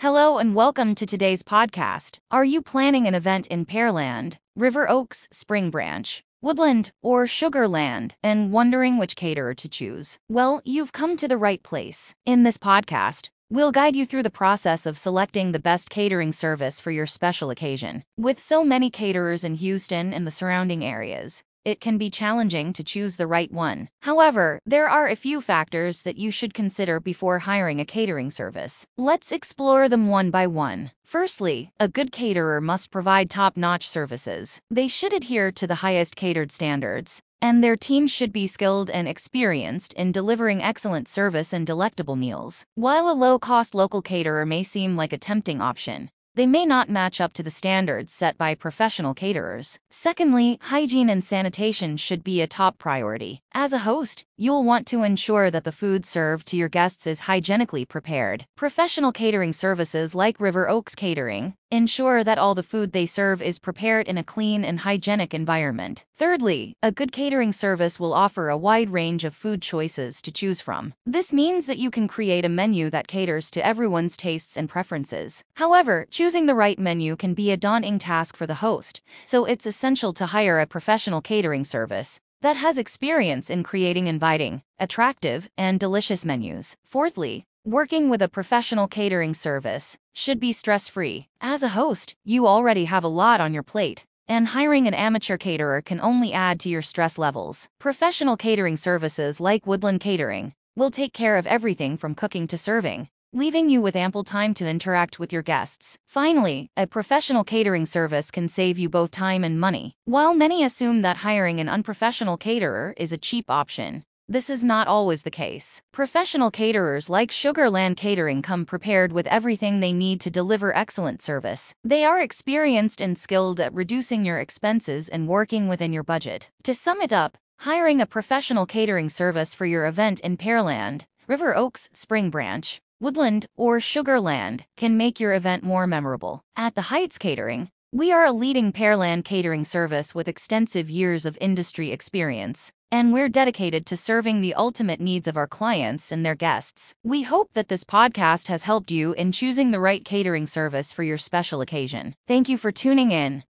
Hello and welcome to today's podcast. Are you planning an event in Pearland, River Oaks, Spring Branch, Woodland, or Sugar Land, and wondering which caterer to choose? Well, you've come to the right place. In this podcast, We'll guide you through the process of selecting the best catering service for your special occasion. With so many caterers in Houston and the surrounding areas, it can be challenging to choose the right one. However, there are a few factors that you should consider before hiring a catering service. Let's explore them one by one. Firstly, a good caterer must provide top notch services. They should adhere to the highest catered standards, and their team should be skilled and experienced in delivering excellent service and delectable meals. While a low cost local caterer may seem like a tempting option, they may not match up to the standards set by professional caterers. Secondly, hygiene and sanitation should be a top priority. As a host, you'll want to ensure that the food served to your guests is hygienically prepared. Professional catering services like River Oaks Catering ensure that all the food they serve is prepared in a clean and hygienic environment. Thirdly, a good catering service will offer a wide range of food choices to choose from. This means that you can create a menu that caters to everyone's tastes and preferences. However, choosing the right menu can be a daunting task for the host, so it's essential to hire a professional catering service that has experience in creating inviting, attractive, and delicious menus. Fourthly, working with a professional catering service should be stress free. As a host, you already have a lot on your plate, and hiring an amateur caterer can only add to your stress levels. Professional catering services like Woodland Catering will take care of everything from cooking to serving leaving you with ample time to interact with your guests. Finally, a professional catering service can save you both time and money. While many assume that hiring an unprofessional caterer is a cheap option, this is not always the case. Professional caterers like Sugarland Catering come prepared with everything they need to deliver excellent service. They are experienced and skilled at reducing your expenses and working within your budget. To sum it up, hiring a professional catering service for your event in Pearland, River Oaks, Spring Branch, Woodland, or Sugar Land can make your event more memorable. At the Heights Catering, we are a leading Pearland catering service with extensive years of industry experience, and we're dedicated to serving the ultimate needs of our clients and their guests. We hope that this podcast has helped you in choosing the right catering service for your special occasion. Thank you for tuning in.